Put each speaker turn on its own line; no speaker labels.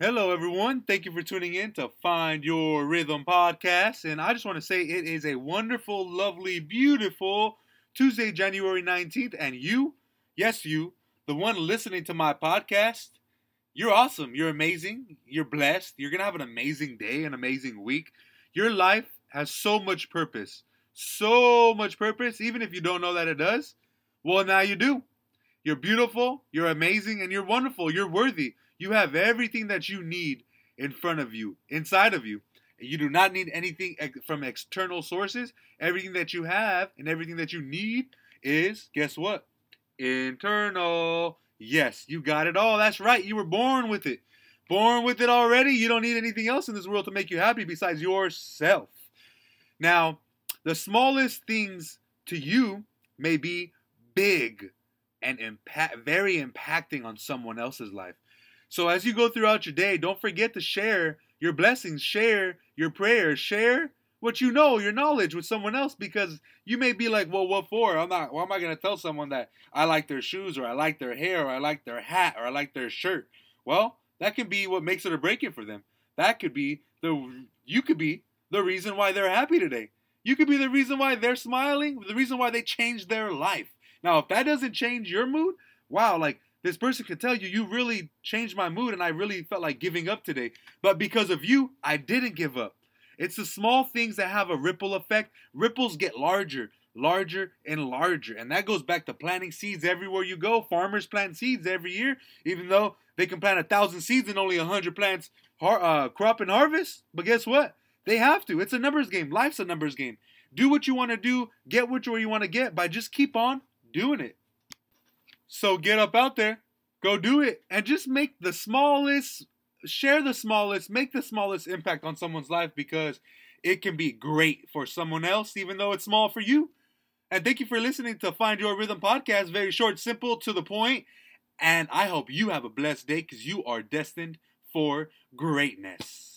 Hello, everyone. Thank you for tuning in to Find Your Rhythm podcast. And I just want to say it is a wonderful, lovely, beautiful Tuesday, January 19th. And you, yes, you, the one listening to my podcast, you're awesome. You're amazing. You're blessed. You're going to have an amazing day, an amazing week. Your life has so much purpose. So much purpose, even if you don't know that it does. Well, now you do. You're beautiful, you're amazing, and you're wonderful. You're worthy. You have everything that you need in front of you, inside of you. You do not need anything from external sources. Everything that you have and everything that you need is, guess what? Internal. Yes, you got it all. That's right. You were born with it. Born with it already. You don't need anything else in this world to make you happy besides yourself. Now, the smallest things to you may be big and impact very impacting on someone else's life. So as you go throughout your day, don't forget to share your blessings, share your prayers, share what you know, your knowledge with someone else because you may be like, well, what for? I'm not, why am I going to tell someone that I like their shoes or I like their hair or I like their hat or I like their shirt? Well, that can be what makes it or break it for them. That could be the, you could be the reason why they're happy today. You could be the reason why they're smiling, the reason why they changed their life. Now, if that doesn't change your mood, wow, like this person could tell you, you really changed my mood and I really felt like giving up today. But because of you, I didn't give up. It's the small things that have a ripple effect. Ripples get larger, larger, and larger. And that goes back to planting seeds everywhere you go. Farmers plant seeds every year, even though they can plant a thousand seeds and only a hundred plants uh, crop and harvest. But guess what? They have to. It's a numbers game. Life's a numbers game. Do what you want to do, get what you want to get by just keep on doing it. So get up out there, go do it, and just make the smallest, share the smallest, make the smallest impact on someone's life because it can be great for someone else, even though it's small for you. And thank you for listening to Find Your Rhythm podcast. Very short, simple, to the point. And I hope you have a blessed day because you are destined for greatness.